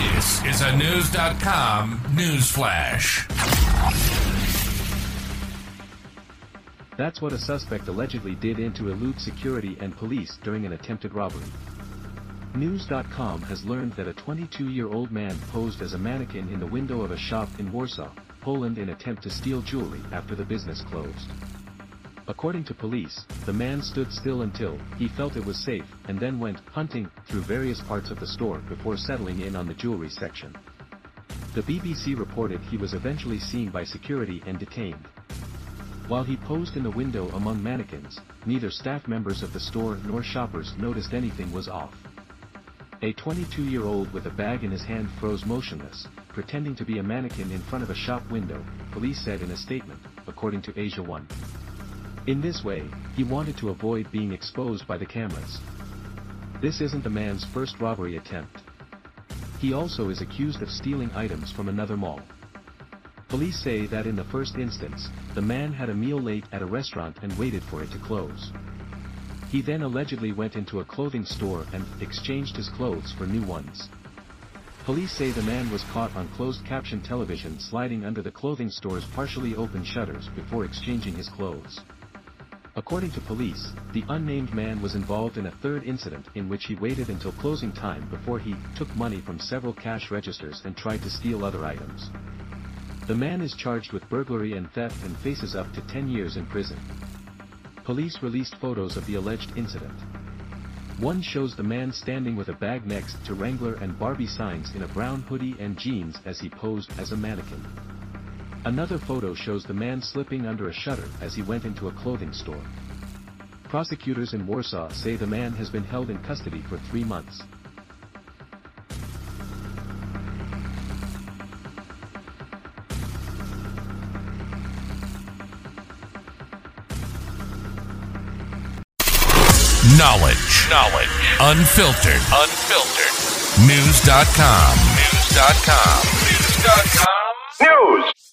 This is a News.com news flash. That's what a suspect allegedly did into elude security and police during an attempted robbery. News.com has learned that a 22-year-old man posed as a mannequin in the window of a shop in Warsaw, Poland in attempt to steal jewelry after the business closed. According to police, the man stood still until he felt it was safe and then went hunting through various parts of the store before settling in on the jewelry section. The BBC reported he was eventually seen by security and detained. While he posed in the window among mannequins, neither staff members of the store nor shoppers noticed anything was off. A 22-year-old with a bag in his hand froze motionless, pretending to be a mannequin in front of a shop window, police said in a statement, according to AsiaOne. In this way, he wanted to avoid being exposed by the cameras. This isn't the man's first robbery attempt. He also is accused of stealing items from another mall. Police say that in the first instance, the man had a meal late at a restaurant and waited for it to close. He then allegedly went into a clothing store and exchanged his clothes for new ones. Police say the man was caught on closed caption television sliding under the clothing store's partially open shutters before exchanging his clothes. According to police, the unnamed man was involved in a third incident in which he waited until closing time before he took money from several cash registers and tried to steal other items. The man is charged with burglary and theft and faces up to 10 years in prison. Police released photos of the alleged incident. One shows the man standing with a bag next to Wrangler and Barbie signs in a brown hoodie and jeans as he posed as a mannequin. Another photo shows the man slipping under a shutter as he went into a clothing store. Prosecutors in Warsaw say the man has been held in custody for three months. Knowledge. Knowledge. Unfiltered. Unfiltered. News.com. News.com. News.com. News.